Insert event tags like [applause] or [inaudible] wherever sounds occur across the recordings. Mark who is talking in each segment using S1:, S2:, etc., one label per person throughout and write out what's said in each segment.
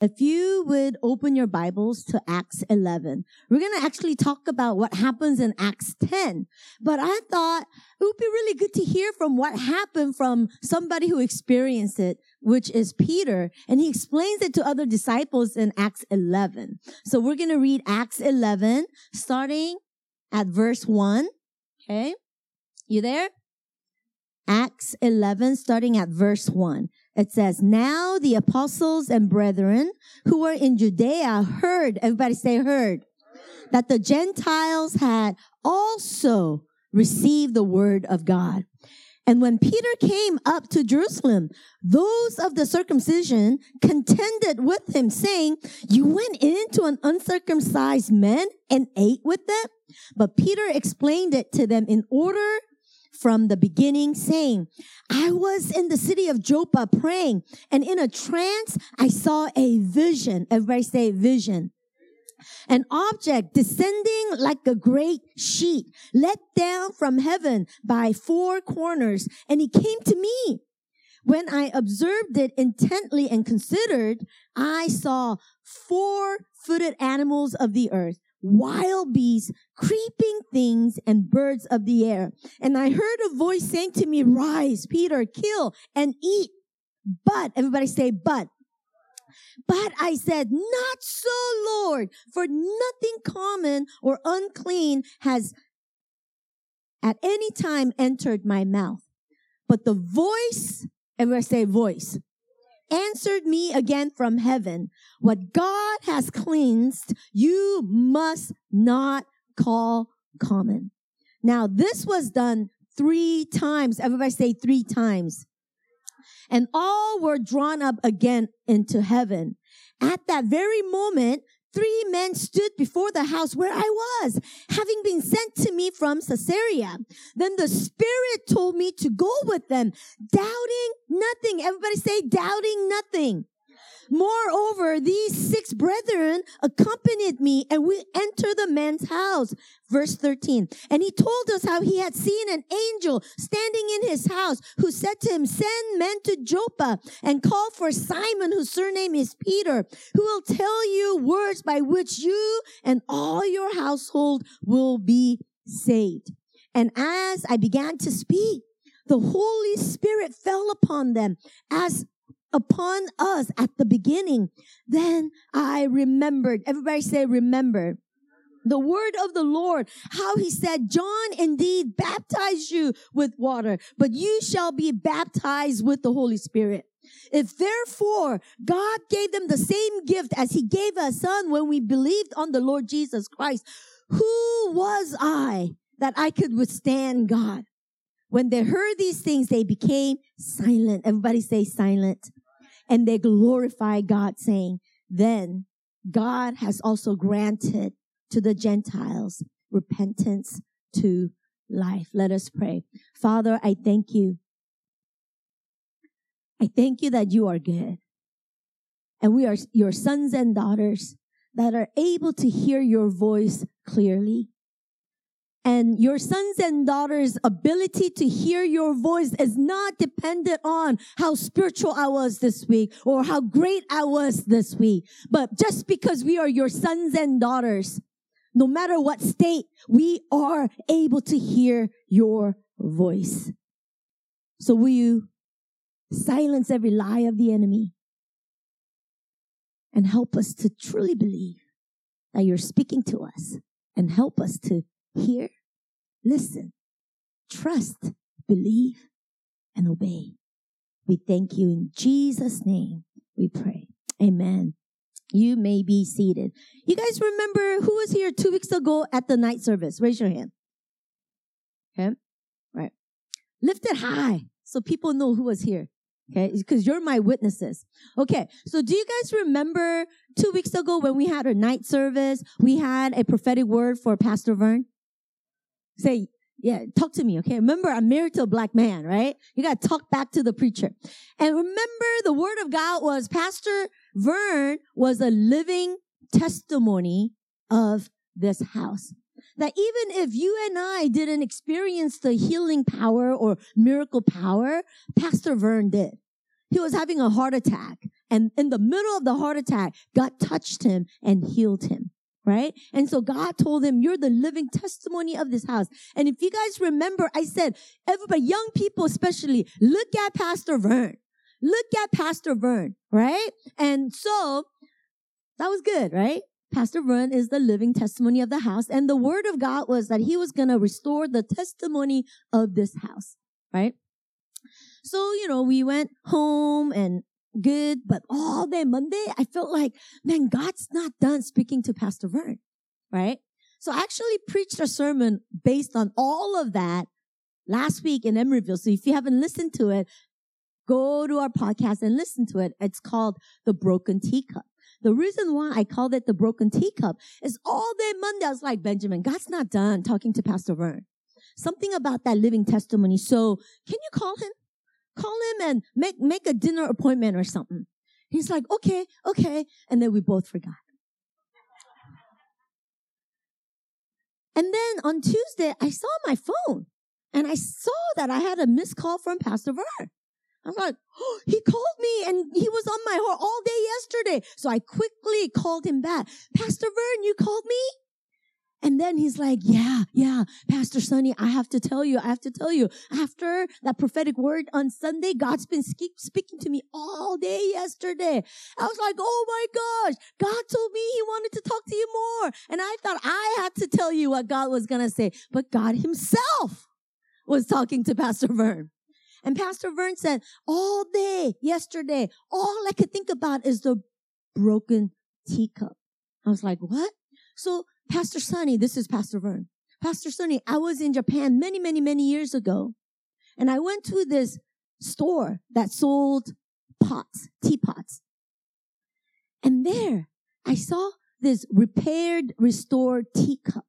S1: If you would open your Bibles to Acts 11, we're going to actually talk about what happens in Acts 10. But I thought it would be really good to hear from what happened from somebody who experienced it, which is Peter. And he explains it to other disciples in Acts 11. So we're going to read Acts 11, starting at verse 1. Okay. You there? Acts 11, starting at verse 1. It says, Now the apostles and brethren who were in Judea heard, everybody say heard, that the Gentiles had also received the word of God. And when Peter came up to Jerusalem, those of the circumcision contended with him, saying, You went into an uncircumcised man and ate with them? But Peter explained it to them in order from the beginning, saying, I was in the city of Joppa praying, and in a trance, I saw a vision. Everybody say vision. An object descending like a great sheet, let down from heaven by four corners, and it came to me. When I observed it intently and considered, I saw four footed animals of the earth wild beasts, creeping things, and birds of the air. And I heard a voice saying to me, rise, Peter, kill and eat. But, everybody say, but. But I said, not so, Lord, for nothing common or unclean has at any time entered my mouth. But the voice, everybody say voice, answered me again from heaven. What God has cleansed, you must not call common. Now, this was done three times. Everybody say three times. And all were drawn up again into heaven. At that very moment, three men stood before the house where I was, having been sent to me from Caesarea. Then the Spirit told me to go with them, doubting nothing. Everybody say, doubting nothing. Moreover, these six brethren accompanied me and we entered the man's house. Verse 13. And he told us how he had seen an angel standing in his house who said to him, send men to Joppa and call for Simon, whose surname is Peter, who will tell you words by which you and all your household will be saved. And as I began to speak, the Holy Spirit fell upon them as upon us at the beginning. Then I remembered. Everybody say remember. The word of the Lord, how he said, John indeed baptized you with water, but you shall be baptized with the Holy Spirit. If therefore God gave them the same gift as he gave a son when we believed on the Lord Jesus Christ, who was I that I could withstand God? When they heard these things, they became silent. Everybody say silent and they glorify God saying, then God has also granted to the Gentiles repentance to life. Let us pray. Father, I thank you. I thank you that you are good. And we are your sons and daughters that are able to hear your voice clearly and your sons and daughters' ability to hear your voice is not dependent on how spiritual I was this week or how great I was this week. But just because we are your sons and daughters, no matter what state, we are able to hear your voice. So will you silence every lie of the enemy and help us to truly believe that you're speaking to us and help us to hear, listen, trust, believe, and obey. We thank you in Jesus' name. We pray. Amen. You may be seated. You guys remember who was here two weeks ago at the night service? Raise your hand. Okay. Right. Lift it high so people know who was here. Okay. Because you're my witnesses. Okay. So do you guys remember two weeks ago when we had our night service, we had a prophetic word for Pastor Vern? Say, yeah, talk to me, okay? Remember, I'm married to a black man, right? You gotta talk back to the preacher. And remember, the word of God was Pastor Vern was a living testimony of this house. That even if you and I didn't experience the healing power or miracle power, Pastor Vern did. he was having a heart attack. And in the middle of the heart attack, God touched him and healed him. Right? And so God told him, you're the living testimony of this house. And if you guys remember, I said, everybody, young people especially, look at Pastor Vern. Look at Pastor Vern, right? And so that was good, right? Pastor Vern is the living testimony of the house. And the word of God was that he was going to restore the testimony of this house, right? So, you know, we went home and good, but all day Monday, I felt like, man, God's not done speaking to Pastor Vern, right? So I actually preached a sermon based on all of that last week in Emeryville. So if you haven't listened to it, go to our podcast and listen to it. It's called The Broken Teacup. The reason why I called it the broken teacup is all day Monday I was like, Benjamin, God's not done talking to Pastor Vern. Something about that living testimony. So can you call him? Call him and make, make a dinner appointment or something. He's like, okay, okay. And then we both forgot. And then on Tuesday, I saw my phone and I saw that I had a missed call from Pastor Vern. I was like, oh, he called me and he was on my heart all day yesterday. So I quickly called him back. Pastor Vern, you called me? And then he's like, yeah, yeah, Pastor Sonny, I have to tell you, I have to tell you, after that prophetic word on Sunday, God's been speaking to me all day yesterday. I was like, oh my gosh, God told me he wanted to talk to you more. And I thought I had to tell you what God was going to say, but God himself was talking to Pastor Vern. And Pastor Vern said, all day yesterday, all I could think about is the broken teacup. I was like, what? So Pastor Sonny, this is Pastor Vern. Pastor Sonny, I was in Japan many, many, many years ago. And I went to this store that sold pots, teapots. And there I saw this repaired, restored teacup.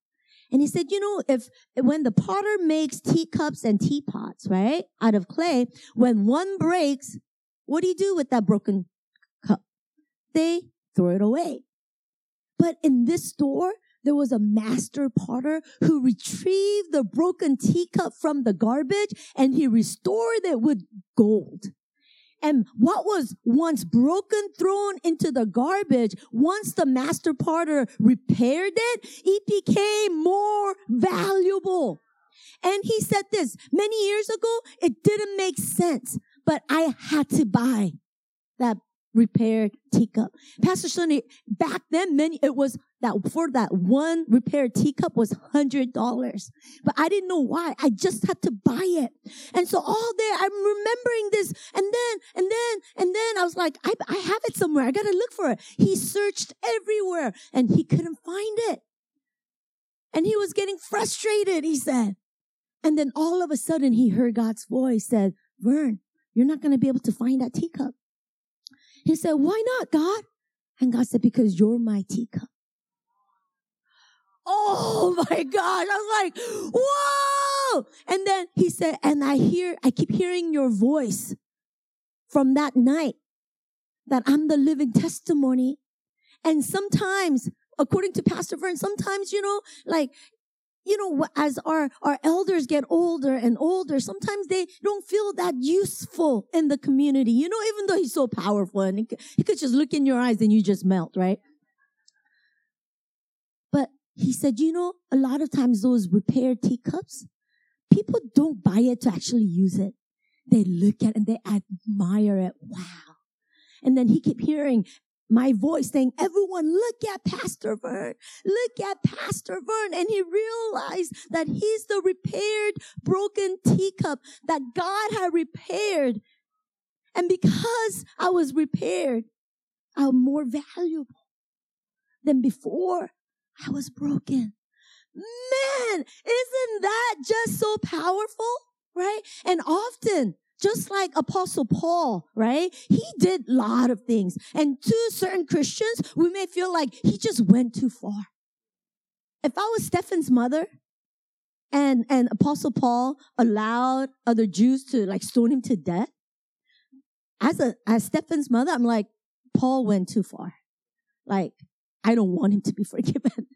S1: And he said, you know, if when the potter makes teacups and teapots, right, out of clay, when one breaks, what do you do with that broken cup? They throw it away. But in this store, there was a master potter who retrieved the broken teacup from the garbage and he restored it with gold. And what was once broken, thrown into the garbage, once the master potter repaired it, it became more valuable. And he said this many years ago, it didn't make sense, but I had to buy that repaired teacup. Pastor Sonny, back then, many, it was that for that one repaired teacup was hundred dollars. But I didn't know why. I just had to buy it. And so all day I'm remembering this and then, and then, and then I was like, I, I have it somewhere. I gotta look for it. He searched everywhere and he couldn't find it. And he was getting frustrated, he said. And then all of a sudden he heard God's voice said, Vern, you're not going to be able to find that teacup. He said, why not, God? And God said, because you're my teacup. Oh [laughs] my God. I was like, whoa. And then he said, and I hear, I keep hearing your voice from that night that I'm the living testimony. And sometimes, according to Pastor Vern, sometimes, you know, like, you know, as our, our elders get older and older, sometimes they don't feel that useful in the community. You know, even though he's so powerful and he could just look in your eyes and you just melt, right? But he said, you know, a lot of times those repaired teacups, people don't buy it to actually use it. They look at it and they admire it. Wow. And then he kept hearing my voice saying, everyone look at Pastor Vern. Look at Pastor Vern. And he realized that he's the repaired broken teacup that God had repaired. And because I was repaired, I'm more valuable than before I was broken. Man, isn't that just so powerful? Right? And often just like Apostle Paul, right? He did a lot of things. And to certain Christians, we may feel like he just went too far. If I was Stephen's mother and, and Apostle Paul allowed other Jews to like stone him to death, as a, as Stephen's mother, I'm like, Paul went too far. Like, I don't want him to be [laughs] forgiven.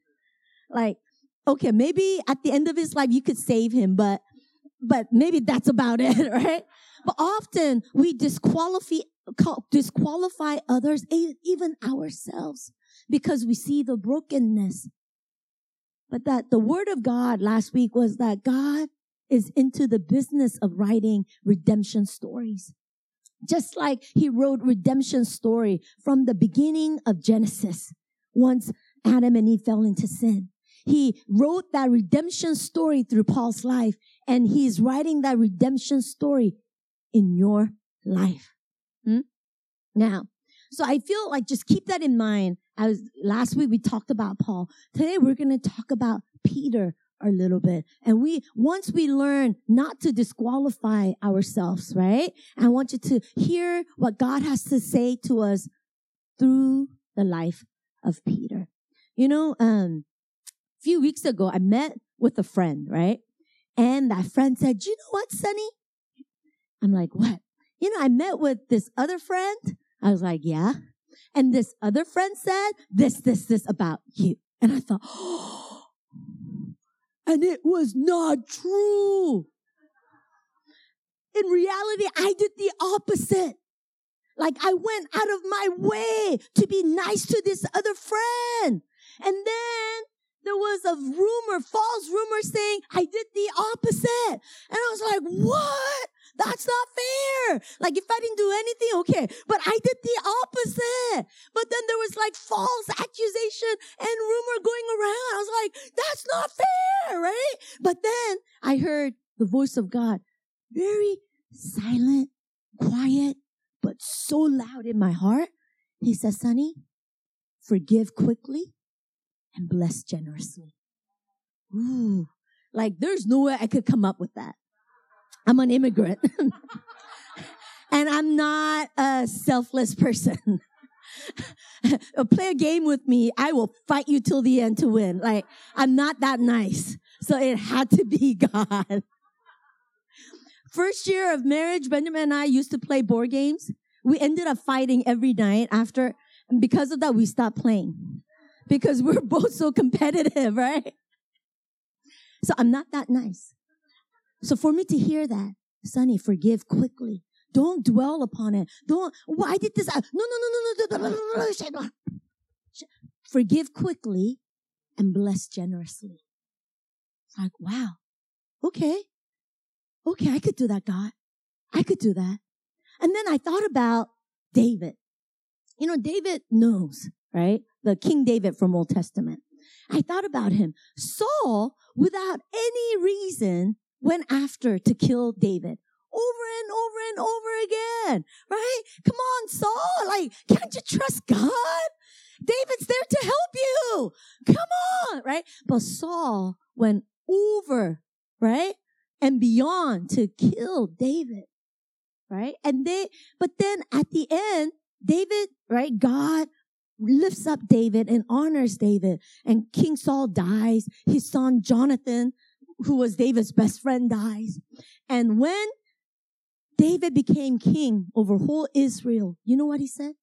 S1: like, okay, maybe at the end of his life you could save him, but but maybe that's about it, [laughs] right? But often we disqualify disqualify others, even ourselves, because we see the brokenness. But that the word of God last week was that God is into the business of writing redemption stories. Just like he wrote redemption story from the beginning of Genesis, once Adam and Eve fell into sin. He wrote that redemption story through Paul's life, and he's writing that redemption story in your life. Hmm? Now, so I feel like just keep that in mind. I was last week we talked about Paul. Today we're going to talk about Peter a little bit. And we, once we learn not to disqualify ourselves, right? I want you to hear what God has to say to us through the life of Peter. You know, um, a few weeks ago, I met with a friend, right? And that friend said, you know what, Sonny? I'm like, what? You know, I met with this other friend. I was like, yeah. And this other friend said this, this, this about you. And I thought, oh, [gasps] and it was not true. In reality, I did the opposite. Like I went out of my way to be nice to this other friend. And then there was a rumor, false rumor saying I did the opposite. And I was like, what? That's not fair. Like if I didn't do anything, okay. But I did the opposite. But then there was like false accusation and rumor going around. I was like, that's not fair, right? But then I heard the voice of God, very silent, quiet, but so loud in my heart. He says, Sonny, forgive quickly and bless generously. Ooh, like there's no way I could come up with that. I'm an immigrant. [laughs] and I'm not a selfless person. [laughs] Uh, play a game with me. I will fight you till the end to win. Like, I'm not that nice. So it had to be [laughs] God. First year of marriage, Benjamin and I used to play board games. We ended up fighting every night after, and because of that, we stopped playing. Because we're both so competitive, right? So I'm not that nice. So for me to hear that, Sonny, forgive quickly. Don't dwell upon it. Don't, why did this? No, no, no, no, no, no, no, no, no, no, no, no, no, no, no. Forgive quickly and bless generously. It's like, wow. Okay. Okay, I could do that, God. I could do that. And then I thought about David. You know, David knows, right? The King David from Old Testament. I thought about him. Saul, without any reason, went after to kill David over and over and over again, right? Come on, Saul. Like, can't you trust God? David's there to help you. Come on, right? But Saul went over, right? And beyond to kill David, right? And they, but then at the end, David, right? God lifts up David and honors David and King Saul dies. His son Jonathan who was David's best friend, dies. And when David became king over whole Israel, you know what he said?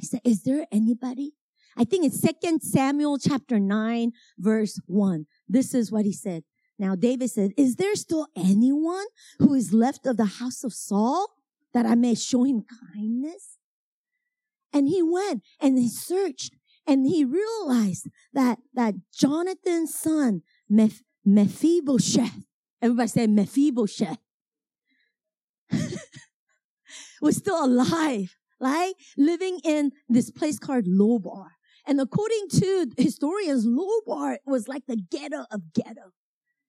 S1: He said, is there anybody? I think it's second Samuel chapter nine, verse one. This is what he said. Now David said, is there still anyone who is left of the house of Saul that I may show him kindness? And he went and he searched and he realized that, that Jonathan's son, Meph- Mephibosheth. Everybody say Mephibosheth. [laughs] was still alive, right? Living in this place called Lobar. And according to historians, Lobar was like the ghetto of ghetto.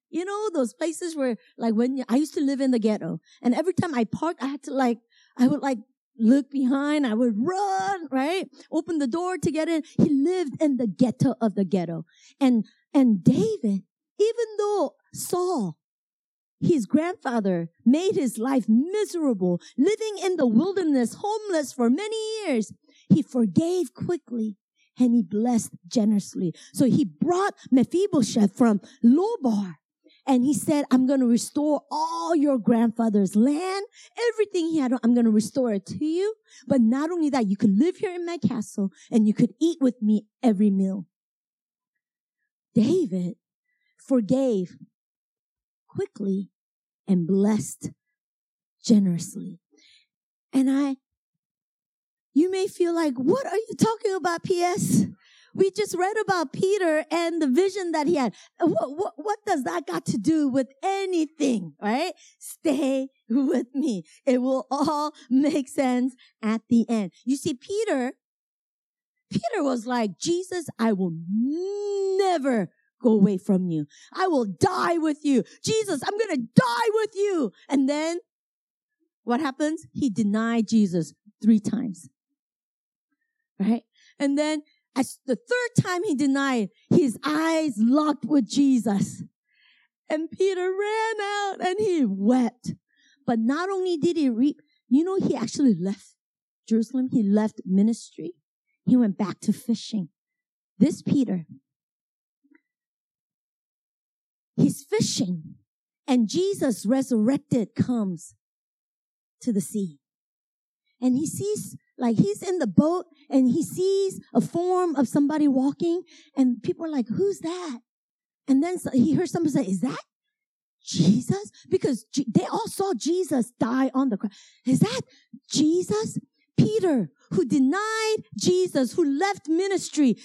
S1: You know, those places where, like, when I used to live in the ghetto, and every time I parked, I had to, like, I would, like, look behind, I would run, right? Open the door to get in. He lived in the ghetto of the ghetto. And, and David even though Saul, his grandfather, made his life miserable, living in the wilderness, homeless for many years, he forgave quickly and he blessed generously. So he brought Mephibosheth from Lobar and he said, I'm going to restore all your grandfather's land, everything he had. I'm going to restore it to you. But not only that, you could live here in my castle and you could eat with me every meal. David forgave quickly and blessed generously. And I you may feel like, what are you talking about, P.S.? We just read about Peter and the vision that he had. What, what, what does that got to do with anything, right? Stay with me. It will all make sense at the end. You see, Peter, Peter was like, Jesus, I will never go away from you. I will die with you. Jesus, I'm going to die with you. And then what happens? He denied Jesus three times. Right? And then as the third time he denied, his eyes locked with Jesus. And Peter ran out and he wept. But not only did he reap, you know, he actually left Jerusalem. He left ministry. He went back to fishing. This Peter, he's fishing and Jesus resurrected comes to the sea. And he sees like he's in the boat and he sees a form of somebody walking and people are like, who's that? And then he hears somebody say, is that Jesus? Because they all saw Jesus die on the cross. Is that Jesus? Peter, who denied Jesus, who left ministry,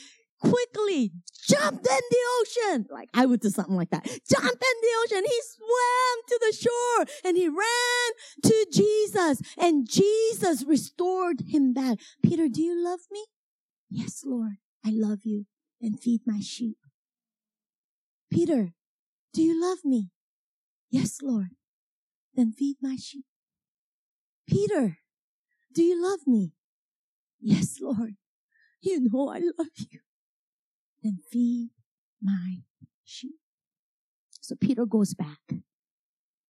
S1: quickly jumped in the ocean. Like I would do something like that. Jumped in the ocean. He swam to the shore and he ran to Jesus and Jesus restored him back. Peter, do you love me? Yes, Lord, I love you and feed my sheep. Peter, do you love me? Yes, Lord, then feed my sheep. Peter, do you love me? Yes, Lord. You know I love you then feed my sheep. So Peter goes back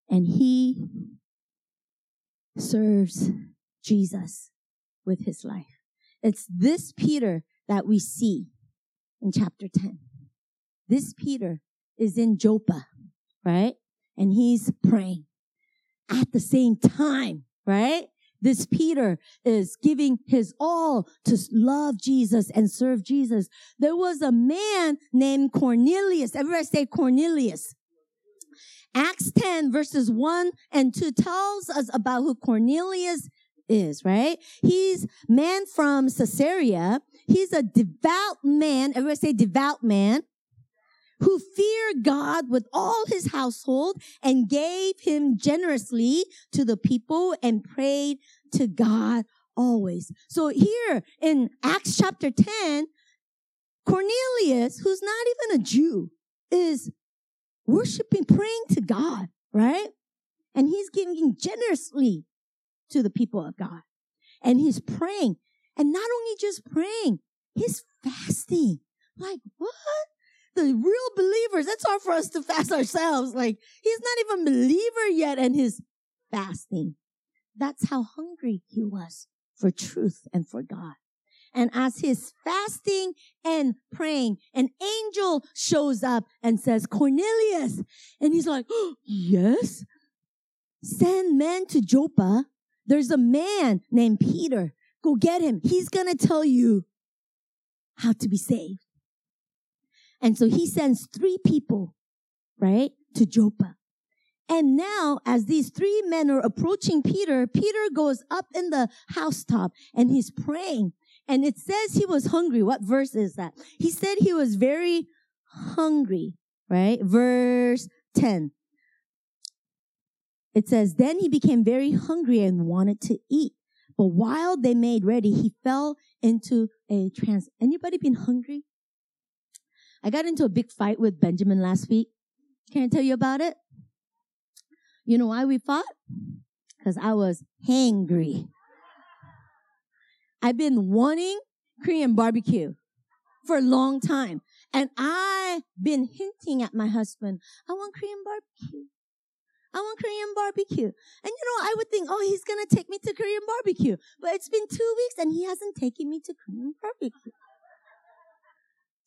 S1: and he serves Jesus with his life. It's this Peter that we see in chapter 10. This Peter is in Joppa, right? And he's praying at the same time, right? This Peter is giving his all to love Jesus and serve Jesus. There was a man named Cornelius. Everybody say Cornelius. Acts 10 verses 1 and 2 tells us about who Cornelius is, right? He's man from Caesarea. He's a devout man. Everybody say devout man who feared God with all his household and gave him generously to the people and prayed to God always. So here in Acts chapter 10, Cornelius, who's not even a Jew, is worshiping, praying to God, right? And he's giving generously to the people of God. And he's praying. And not only just praying, he's fasting. Like, what? The real believers, it's hard for us to fast ourselves. Like, he's not even a believer yet and he's fasting. That's how hungry he was for truth and for God. And as he's fasting and praying, an angel shows up and says, Cornelius. And he's like, oh, yes. Send men to Joppa. There's a man named Peter. Go get him. He's going to tell you how to be saved. And so he sends three people, right, to Joppa. And now, as these three men are approaching Peter, Peter goes up in the housetop and he's praying. And it says he was hungry. What verse is that? He said he was very hungry, right? Verse 10. It says, Then he became very hungry and wanted to eat. But while they made ready, he fell into a trance. Anybody been hungry? I got into a big fight with Benjamin last week. Can I tell you about it? You know why we fought? Because I was hangry. I've been wanting Korean barbecue for a long time. And I've been hinting at my husband, I want Korean barbecue. I want Korean barbecue. And you know, I would think, oh, he's going to take me to Korean barbecue. But it's been two weeks and he hasn't taken me to Korean barbecue.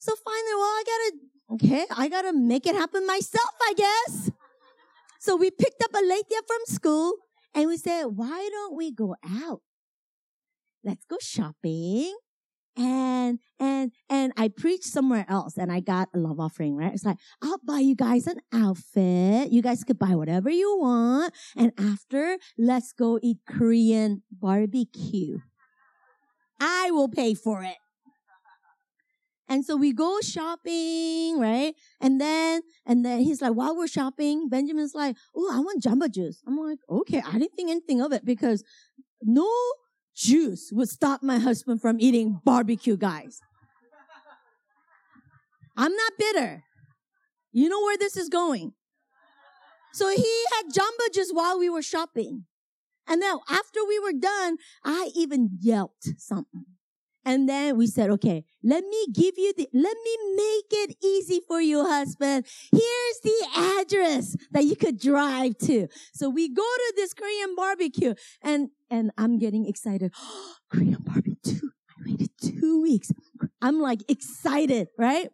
S1: So finally, well, I gotta, okay, I gotta make it happen myself, I guess. So we picked up Alethea from school and we said, why don't we go out? Let's go shopping. And, and, and I preached somewhere else and I got a love offering, right? It's like, I'll buy you guys an outfit. You guys could buy whatever you want. And after, let's go eat Korean barbecue. I will pay for it. And so we go shopping, right? And then, and then he's like, while we're shopping, Benjamin's like, oh, I want Jamba juice. I'm like, okay, I didn't think anything of it because no juice would stop my husband from eating barbecue, guys. I'm not bitter. You know where this is going. So he had Jamba juice while we were shopping. And then after we were done, I even yelped something. And then we said, okay, let me give you the, let me make it easy for you, husband. Here's the address that you could drive to. So we go to this Korean barbecue and, and I'm getting excited. [gasps] Korean barbecue. I waited two weeks. I'm like excited, right?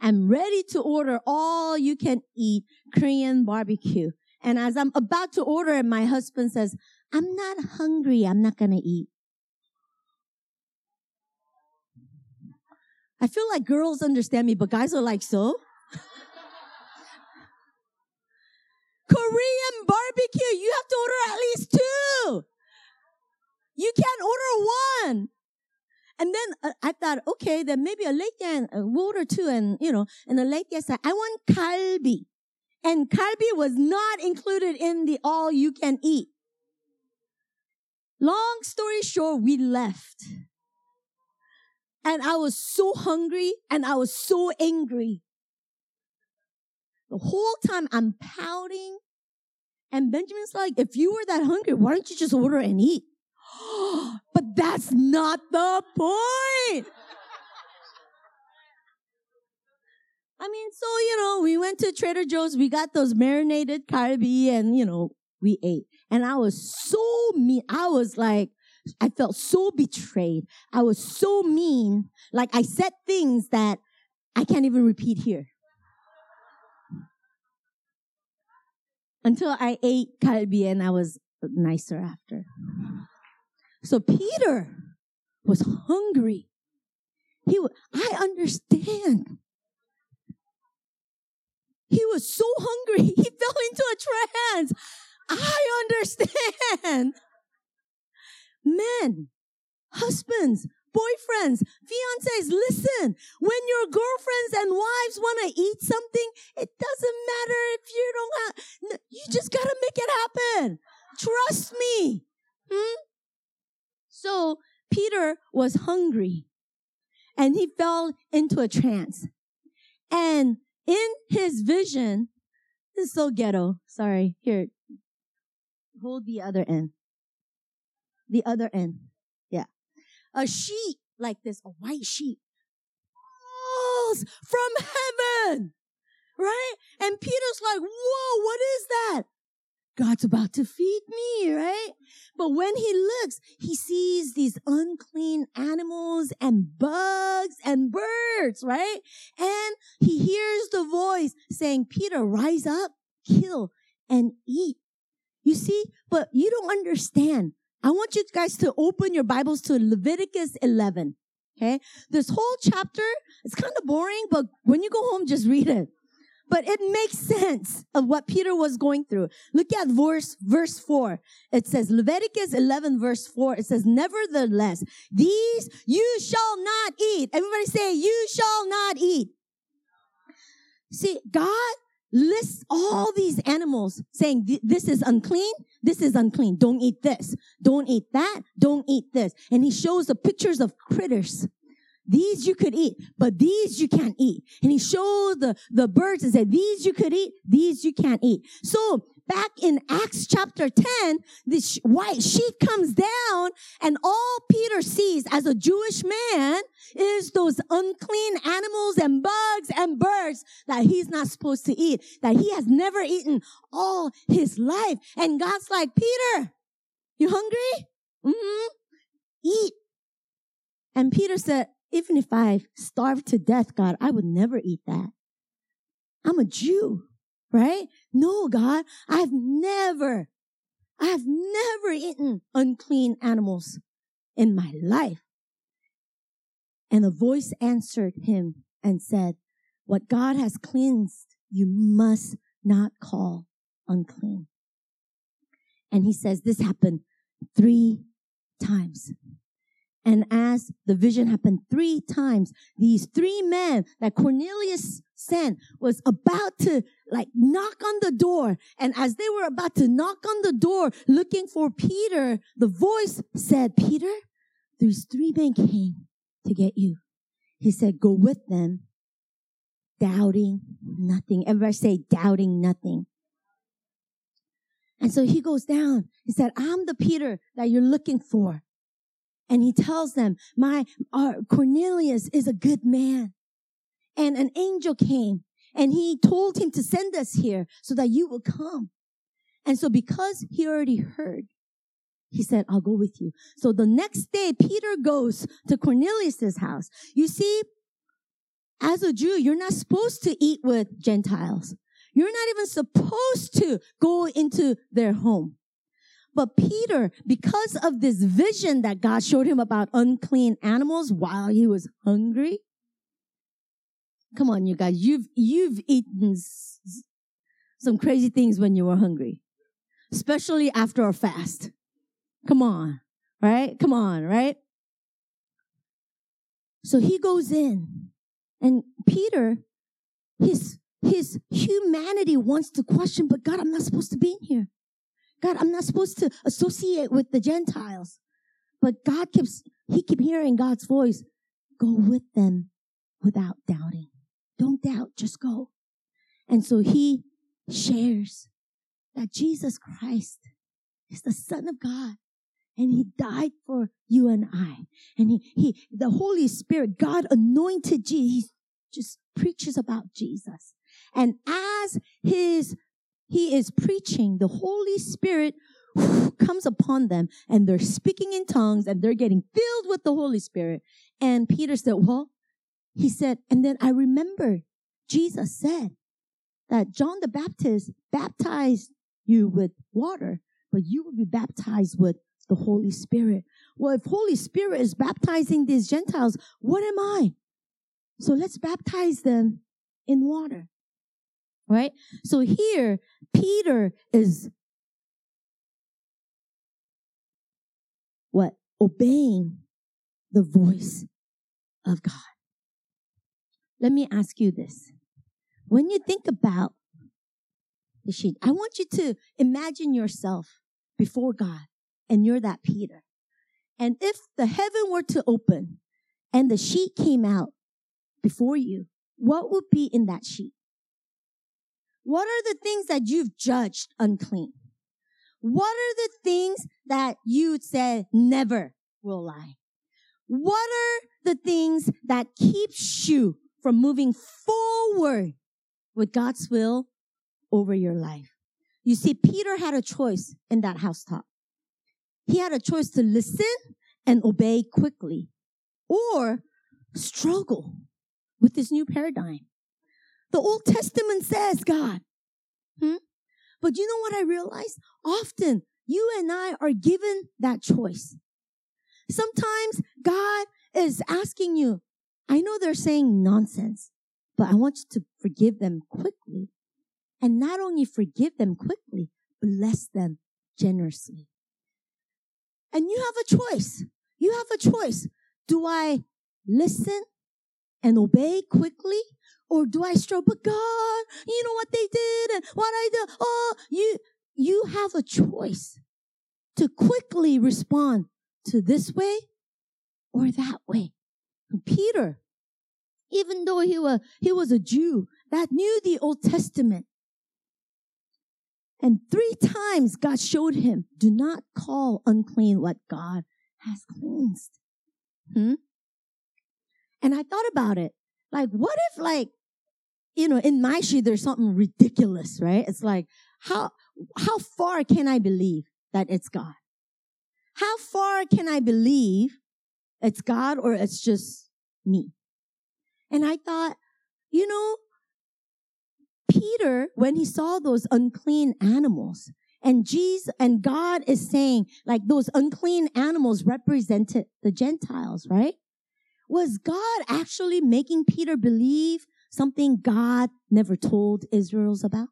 S1: I'm ready to order all you can eat Korean barbecue. And as I'm about to order it, my husband says, I'm not hungry. I'm not going to eat. I feel like girls understand me, but guys are like, so? Korean barbecue, you have to order at least two. You can't order one. And then uh, I thought, okay, then maybe a late and uh, order two, and you know, and the late said, I want kalbi, and kalbi was not included in the all you can eat. Long story short, we left. And I was so hungry and I was so angry. The whole time I'm pouting. And Benjamin's like, if you were that hungry, why don't you just order and eat? [gasps] but that's not the point. I mean, so, you know, we went to Trader Joe's, we got those marinated kalbi and, you know, we ate. And I was so mean. I was like, I felt so betrayed. I was so mean. Like I said things that I can't even repeat here. Until I ate kalbi and I was nicer after. So Peter was hungry. He, I understand. He was so hungry. [laughs] He fell into a trance. I understand men, husbands, boyfriends, fiancés, listen. When your girlfriends and wives want to eat something, it doesn't matter if you don't have, you just got to make it happen. Trust me. Hmm? So Peter was hungry and he fell into a trance. And in his vision, this is so ghetto. Sorry. Here, hold the other end the other end. Yeah. A sheet like this, a white sheet falls from heaven. Right? And Peter's like, whoa, what is that? God's about to feed me, right? But when he looks, he sees these unclean animals and bugs and birds, right? And he hears the voice saying, Peter, rise up, kill and eat. You see, but you don't understand. I want you guys to open your Bibles to Leviticus 11. Okay. This whole chapter is kind of boring, but when you go home, just read it. But it makes sense of what Peter was going through. Look at verse, verse four. It says, Leviticus 11 verse four. It says, nevertheless, these you shall not eat. Everybody say, you shall not eat. See, God lists all these animals saying, this is unclean, this is unclean. Don't eat this. Don't eat that. Don't eat this. And he shows the pictures of critters. These you could eat, but these you can't eat. And he showed the, the birds and said, these you could eat, these you can't eat. So back in Acts chapter 10, this white sheet comes down and all Peter sees as a Jewish man is those unclean animals and bugs and birds that he's not supposed to eat, that he has never eaten all his life. And God's like, Peter, you hungry? Mm-hmm. Eat. And Peter said, even if I starve to death, God, I would never eat that. I'm a Jew right? No, God, I've never, I've never eaten unclean animals in my life. And a voice answered him and said, what God has cleansed, you must not call unclean. And he says this happened three times. And as the vision happened three times, these three men that Cornelius sent was about to like knock on the door. And as they were about to knock on the door looking for Peter, the voice said, Peter, these three men came to get you. He said, go with them, doubting nothing. Everybody say doubting nothing. And so he goes down. He said, I'm the Peter that you're looking for. And he tells them, my, uh, Cornelius is a good man. And an angel came and he told him to send us here so that you will come. And so because he already heard, he said, I'll go with you. So the next day, Peter goes to Cornelius's house. You see, as a Jew, you're not supposed to eat with Gentiles. You're not even supposed to go into their home. But Peter, because of this vision that God showed him about unclean animals while he was hungry, come on, you guys, you've, you've eaten some crazy things when you were hungry, especially after a fast. Come on, right? Come on, right? So he goes in and Peter, his, his humanity wants to question, but God, I'm not supposed to be in here. God, I'm not supposed to associate with the Gentiles. But God keeps, he kept hearing God's voice. Go with them without doubting. Don't doubt, just go. And so he shares that Jesus Christ is the Son of God. And he died for you and I. And he, he, the Holy Spirit, God anointed Jesus. Just preaches about Jesus. And as his he is preaching, the Holy Spirit [laughs] comes upon them and they're speaking in tongues and they're getting filled with the Holy Spirit. And Peter said, well, he said, and then I remember Jesus said that John the Baptist baptized you with water, but you will be baptized with the Holy Spirit. Well, if Holy Spirit is baptizing these Gentiles, what am I? So let's baptize them in water. Right? So here, Peter is what? Obeying the voice of God. Let me ask you this. When you think about the sheet, I want you to imagine yourself before God and you're that Peter. And if the heaven were to open and the sheet came out before you, what would be in that sheet? What are the things that you've judged unclean? What are the things that you said never will lie? What are the things that keeps you from moving forward with God's will over your life? You see, Peter had a choice in that housetop. He had a choice to listen and obey quickly or struggle with this new paradigm. The Old Testament says, God. Hmm? But you know what I realized? Often you and I are given that choice. Sometimes God is asking you, I know they're saying nonsense, but I want you to forgive them quickly. And not only forgive them quickly, bless them generously. And you have a choice. You have a choice. Do I listen and obey quickly or do I struggle? But God, you know what they did and what I did. Oh, you, you have a choice to quickly respond to this way or that way. Peter, even though he was, he was a Jew that knew the Old Testament, and three times God showed him, do not call unclean what God has cleansed. Hmm? And I thought about it. Like, what if like you know, in my sheet, there's something ridiculous, right? It's like, how, how far can I believe that it's God? How far can I believe it's God or it's just me? And I thought, you know, Peter, when he saw those unclean animals, and Jesus and God is saying, like those unclean animals represented the Gentiles, right? Was God actually making Peter believe something God never told Israel's about?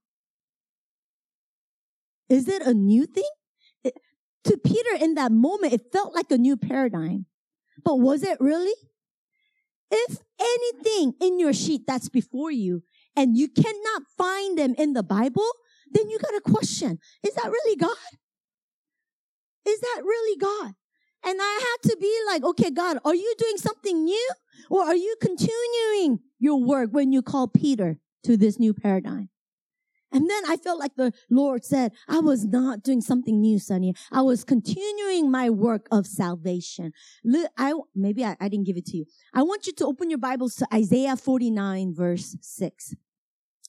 S1: Is it a new thing? It, to Peter in that moment, it felt like a new paradigm. But was it really? If anything in your sheet that's before you and you cannot find them in the Bible, then you got to question, is that really God? Is that really God? And I had to be like, okay, God, are you doing something new? Or are you continuing your work when you call Peter to this new paradigm? And then I felt like the Lord said, I was not doing something new, Sonny. I was continuing my work of salvation. I, maybe I, I didn't give it to you. I want you to open your Bibles to Isaiah 49 verse 6.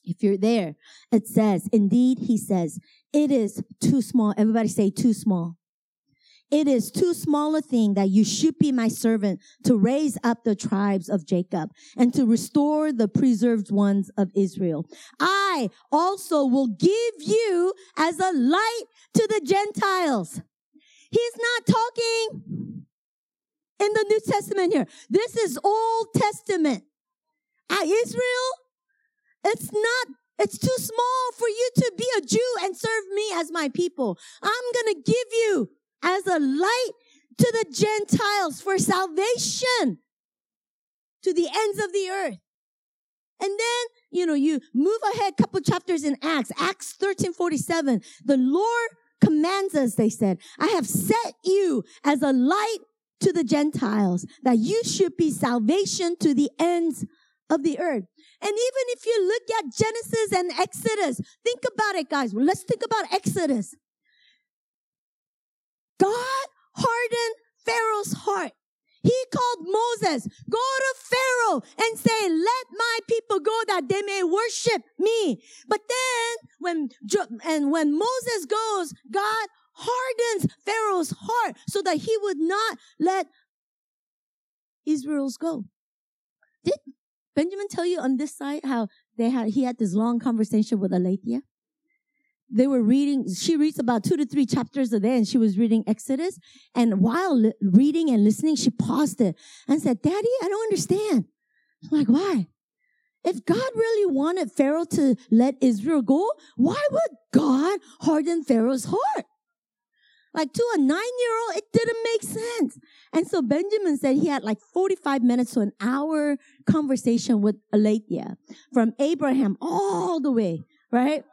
S1: If you're there, it says, indeed, he says, it is too small. Everybody say too small. It is too small a thing that you should be my servant to raise up the tribes of Jacob and to restore the preserved ones of Israel. I also will give you as a light to the Gentiles. He's not talking in the New Testament here. This is Old Testament. At Israel, it's not it's too small for you to be a Jew and serve me as my people. I'm going to give you as a light to the Gentiles for salvation to the ends of the earth. And then, you know, you move ahead a couple chapters in Acts, Acts 13, 47. The Lord commands us, they said, I have set you as a light to the Gentiles that you should be salvation to the ends of the earth. And even if you look at Genesis and Exodus, think about it, guys. Let's think about Exodus. God hardened Pharaoh's heart. He called Moses, go to Pharaoh and say, let my people go that they may worship me. But then when, and when Moses goes, God hardens Pharaoh's heart so that he would not let Israel's go. Did Benjamin tell you on this side how they had, he had this long conversation with Aletheia? They were reading, she reads about two to three chapters a day and she was reading Exodus. And while li- reading and listening, she paused it and said, Daddy, I don't understand. I'm like, why? If God really wanted Pharaoh to let Israel go, why would God harden Pharaoh's heart? Like to a nine year old, it didn't make sense. And so Benjamin said he had like 45 minutes to an hour conversation with Aletheia from Abraham all the way, right?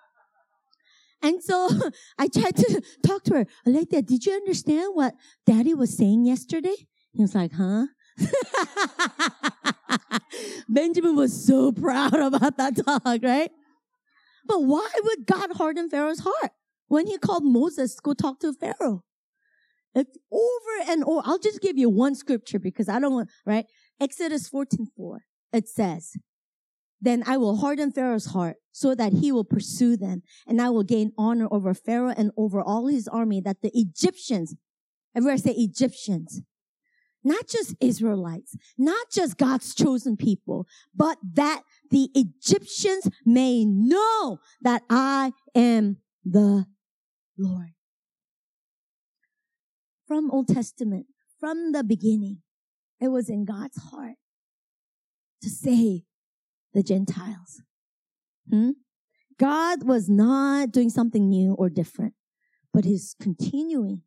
S1: And so [laughs] I tried to talk to her. Aletheia, did you understand what daddy was saying yesterday? He was like, huh? [laughs] Benjamin was so proud [laughs] about that talk, right? But why would God harden Pharaoh's heart when he called Moses to go talk to Pharaoh? It's over and over. I'll just give you one scripture because I don't want, right? Exodus 14, 4. It says, then I will harden Pharaoh's heart so that he will pursue them and I will gain honor over Pharaoh and over all his army that the Egyptians, everywhere say Egyptians, not just Israelites, not just God's chosen people, but that the Egyptians may know that I am the Lord. From Old Testament, from the beginning, it was in God's heart to save the Gentiles. Hmm? God was not doing something new or different, but he's continuing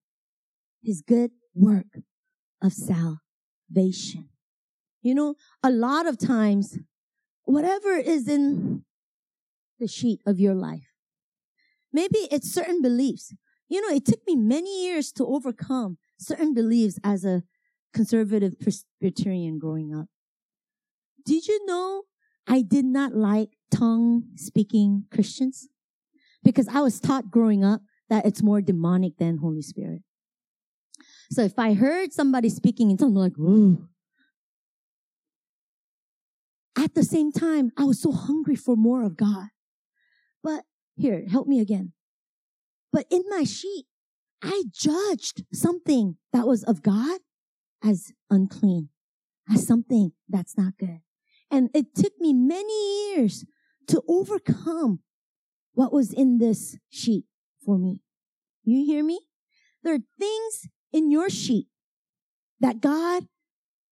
S1: his good work of salvation. You know, a lot of times, whatever is in the sheet of your life, maybe it's certain beliefs. You know, it took me many years to overcome certain beliefs as a conservative Presbyterian growing up. Did you know I did not like tongue speaking Christians because I was taught growing up that it's more demonic than Holy Spirit. So if I heard somebody speaking in tongues, I'm like, ooh. At the same time, I was so hungry for more of God. But here, help me again. But in my sheet, I judged something that was of God as unclean, as something that's not good. And it took me many years to overcome what was in this sheet for me. You hear me? There are things in your sheet that God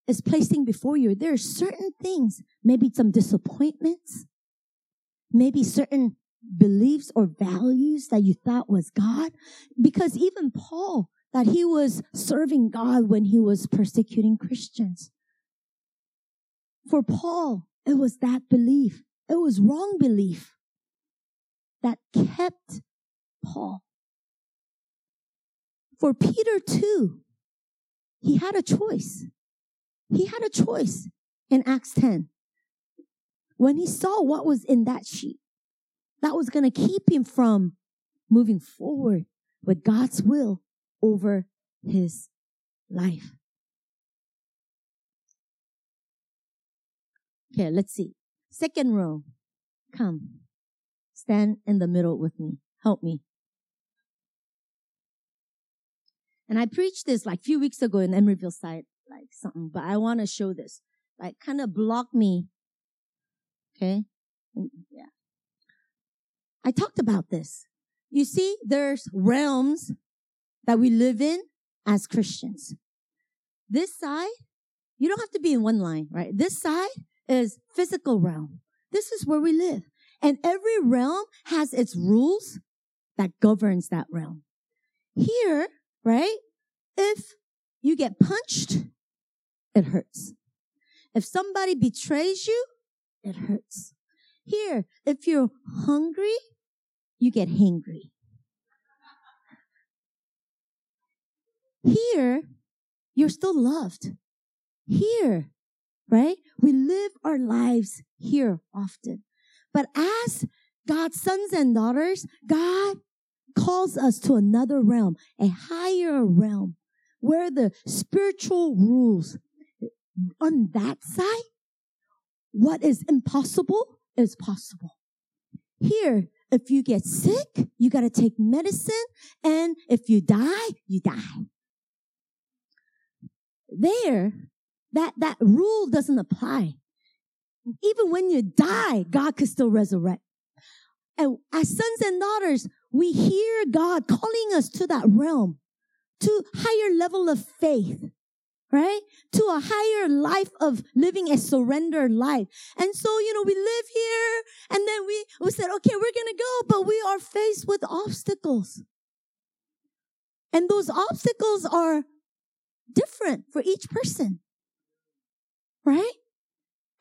S1: is placing before you. There are certain things, maybe some disappointments, maybe certain beliefs or values that you thought was God. Because even Paul that he was serving God when he was persecuting Christians. For Paul, it was that belief. It was wrong belief that kept Paul. For Peter too, he had a choice. He had a choice in Acts 10. When he saw what was in that sheet, that was going to keep him from moving forward with God's will over his life. Okay, let's see. Second row. Come. Stand in the middle with me. Help me. And I preached this like a few weeks ago in Emeryville side, like something, but I want to show this. Like kind of block me. Okay. Yeah. I talked about this. You see, there's realms that we live in as Christians. This side, you don't have to be in one line, right? This side is physical realm. This is where we live. And every realm has its rules that governs that realm. Here, right? If you get punched, it hurts. If somebody betrays you, it hurts. Here, if you're hungry, you get hangry. Here, you're still loved. Here, right? We live our lives here often. But as God's sons and daughters, God calls us to another realm, a higher realm, where the spiritual rules on that side, what is impossible is possible. Here, if you get sick, you got to take medicine. And if you die, you die. There, that, that rule doesn't apply. Even when you die, God could still resurrect. And as sons and daughters, we hear God calling us to that realm, to higher level of faith, right? To a higher life of living a surrendered life. And so, you know, we live here and then we, we said, okay, we're going to go, but we are faced with obstacles. And those obstacles are different for each person. Right?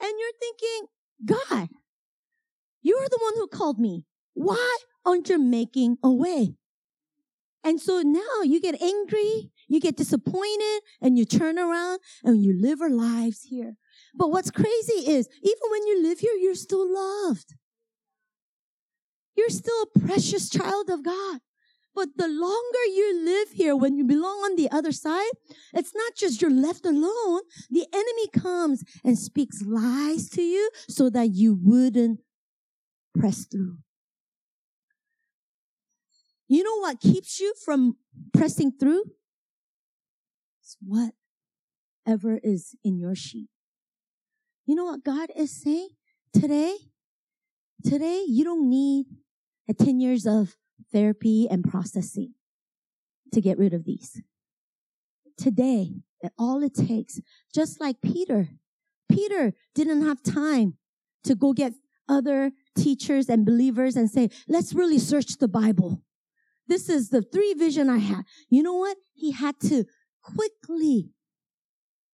S1: And you're thinking, God, you're the one who called me. Why aren't you making a way? And so now you get angry, you get disappointed, and you turn around and you live our lives here. But what's crazy is even when you live here, you're still loved. You're still a precious child of God. But the longer you live here, when you belong on the other side, it's not just you're left alone. The enemy comes and speaks lies to you so that you wouldn't press through. You know what keeps you from pressing through? It's whatever is in your sheet. You know what God is saying today? Today, you don't need a 10 years of therapy and processing to get rid of these. Today, all it takes, just like Peter, Peter didn't have time to go get other teachers and believers and say, let's really search the Bible. This is the three vision I had. You know what? He had to quickly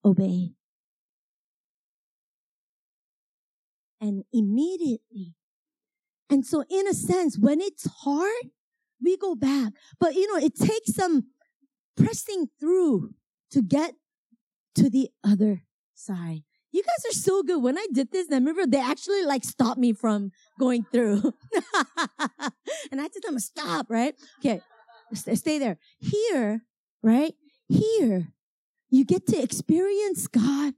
S1: obey. And immediately. And so in a sense, when it's hard, we go back. But you know, it takes some pressing through to get to the other side. You guys are so good. When I did this, I remember they actually like stopped me from going through. [laughs] and I had to tell them, stop, right? Okay. Stay there. Here, right? Here, you get to experience God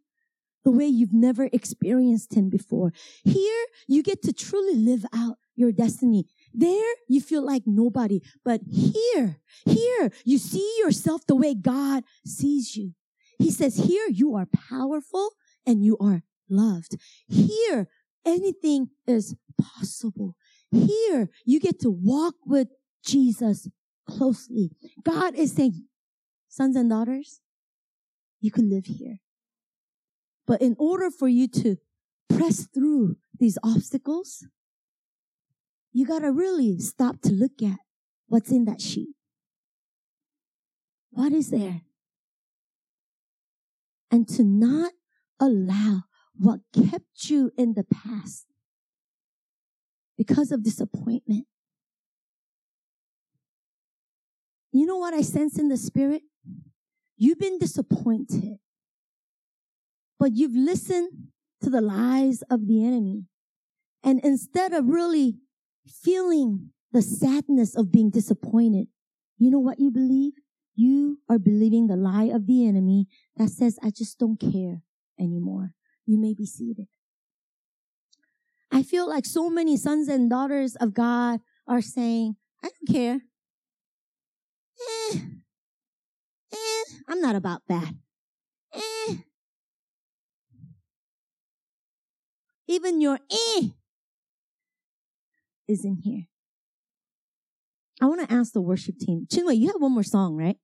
S1: the way you've never experienced Him before. Here, you get to truly live out your destiny. There, you feel like nobody. But here, here, you see yourself the way God sees you. He says, here, you are powerful and you are loved. Here, anything is possible. Here, you get to walk with Jesus closely. God is saying, sons and daughters, you can live here. But in order for you to press through these obstacles, you got to really stop to look at what's in that sheet. what is there? And to not allow what kept you in the past because of disappointment. You know what I sense in the spirit? You've been disappointed, but you've listened to the lies of the enemy. And instead of really feeling the sadness of being disappointed, you know what you believe? You are believing the lie of the enemy that says, I just don't care anymore. You may be seated. I feel like so many sons and daughters of God are saying, I don't care. Eh, eh, I'm not about that. Eh. Even your eh is in here. I want to ask the worship team. Chinwei, you have one more song, right?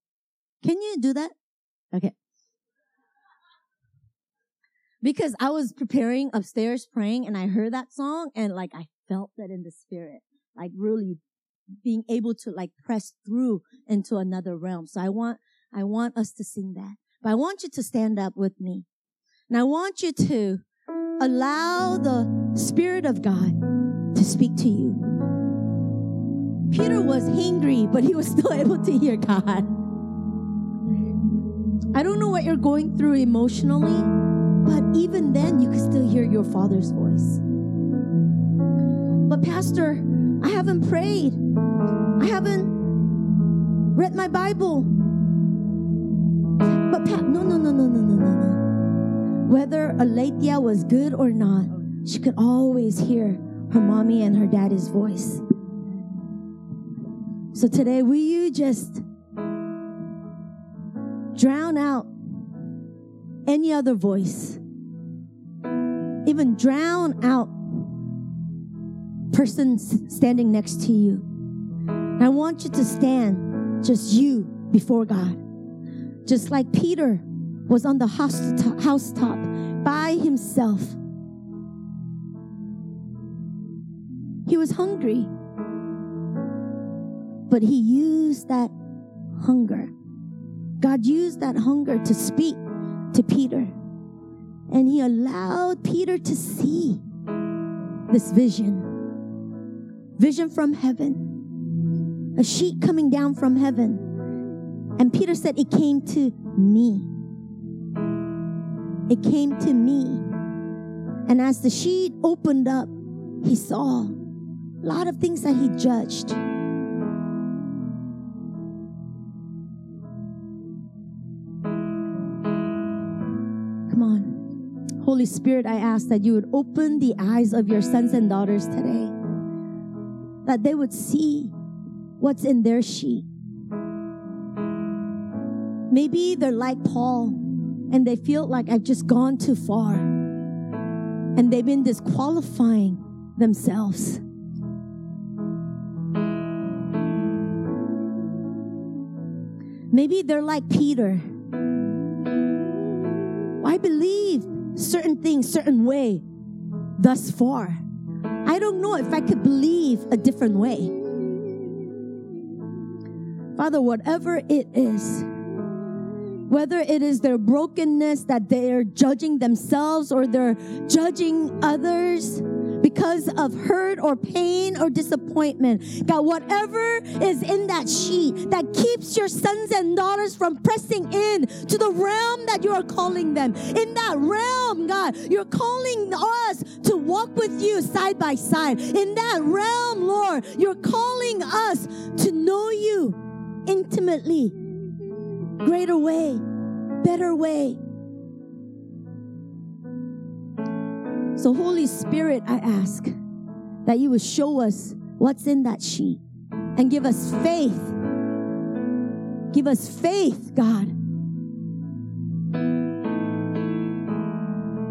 S1: Can you do that? Okay. Because I was preparing upstairs praying and I heard that song and like I felt that in the spirit, like really being able to like press through into another realm. So I want, I want us to sing that. But I want you to stand up with me. And I want you to allow the Spirit of God speak to you. Peter was hungry, but he was [laughs] still able to hear God. I don't know what you're going through emotionally, but even then, you can still hear your Father's voice. But, Pastor, I haven't prayed. I haven't read my Bible. But, Pat, no, no, no, no, no, no, no, no. Whether Aletheia was good or not, she could always hear her mommy and her daddy's voice. So today, will you just drown out any other voice, even drown out person standing next to you. I want you to stand just you before God. Just like Peter was on the housetop by himself. Was hungry, but he used that hunger God used that hunger to speak to Peter. And he allowed Peter to see this vision. Vision from heaven. A sheet coming down from heaven. And Peter said, It came to me. It came to me. And as the sheet opened up, he saw a lot of things that he judged. Come on. Holy Spirit, I ask that you would open the eyes of your sons and daughters today, that they would see what's in their sheet. Maybe they're like Paul and they feel like I've just gone too far and they've been disqualifying themselves. Maybe they're like Peter. I believe certain things certain way thus far. I don't know if I could believe a different way. Father, whatever it is, whether it is their brokenness that they're judging themselves or they're judging others, because of hurt or pain or disappointment. God, whatever is in that sheet that keeps your sons and daughters from pressing in to the realm that you are calling them. In that realm, God, you're calling us to walk with you side by side. In that realm, Lord, you're calling us to know you intimately, greater way, better way. So, Holy Spirit, I ask that you would show us what's in that sheet and give us faith. Give us faith, God,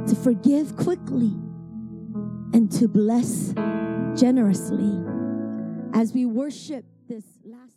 S1: to forgive quickly and to bless generously as we worship this last.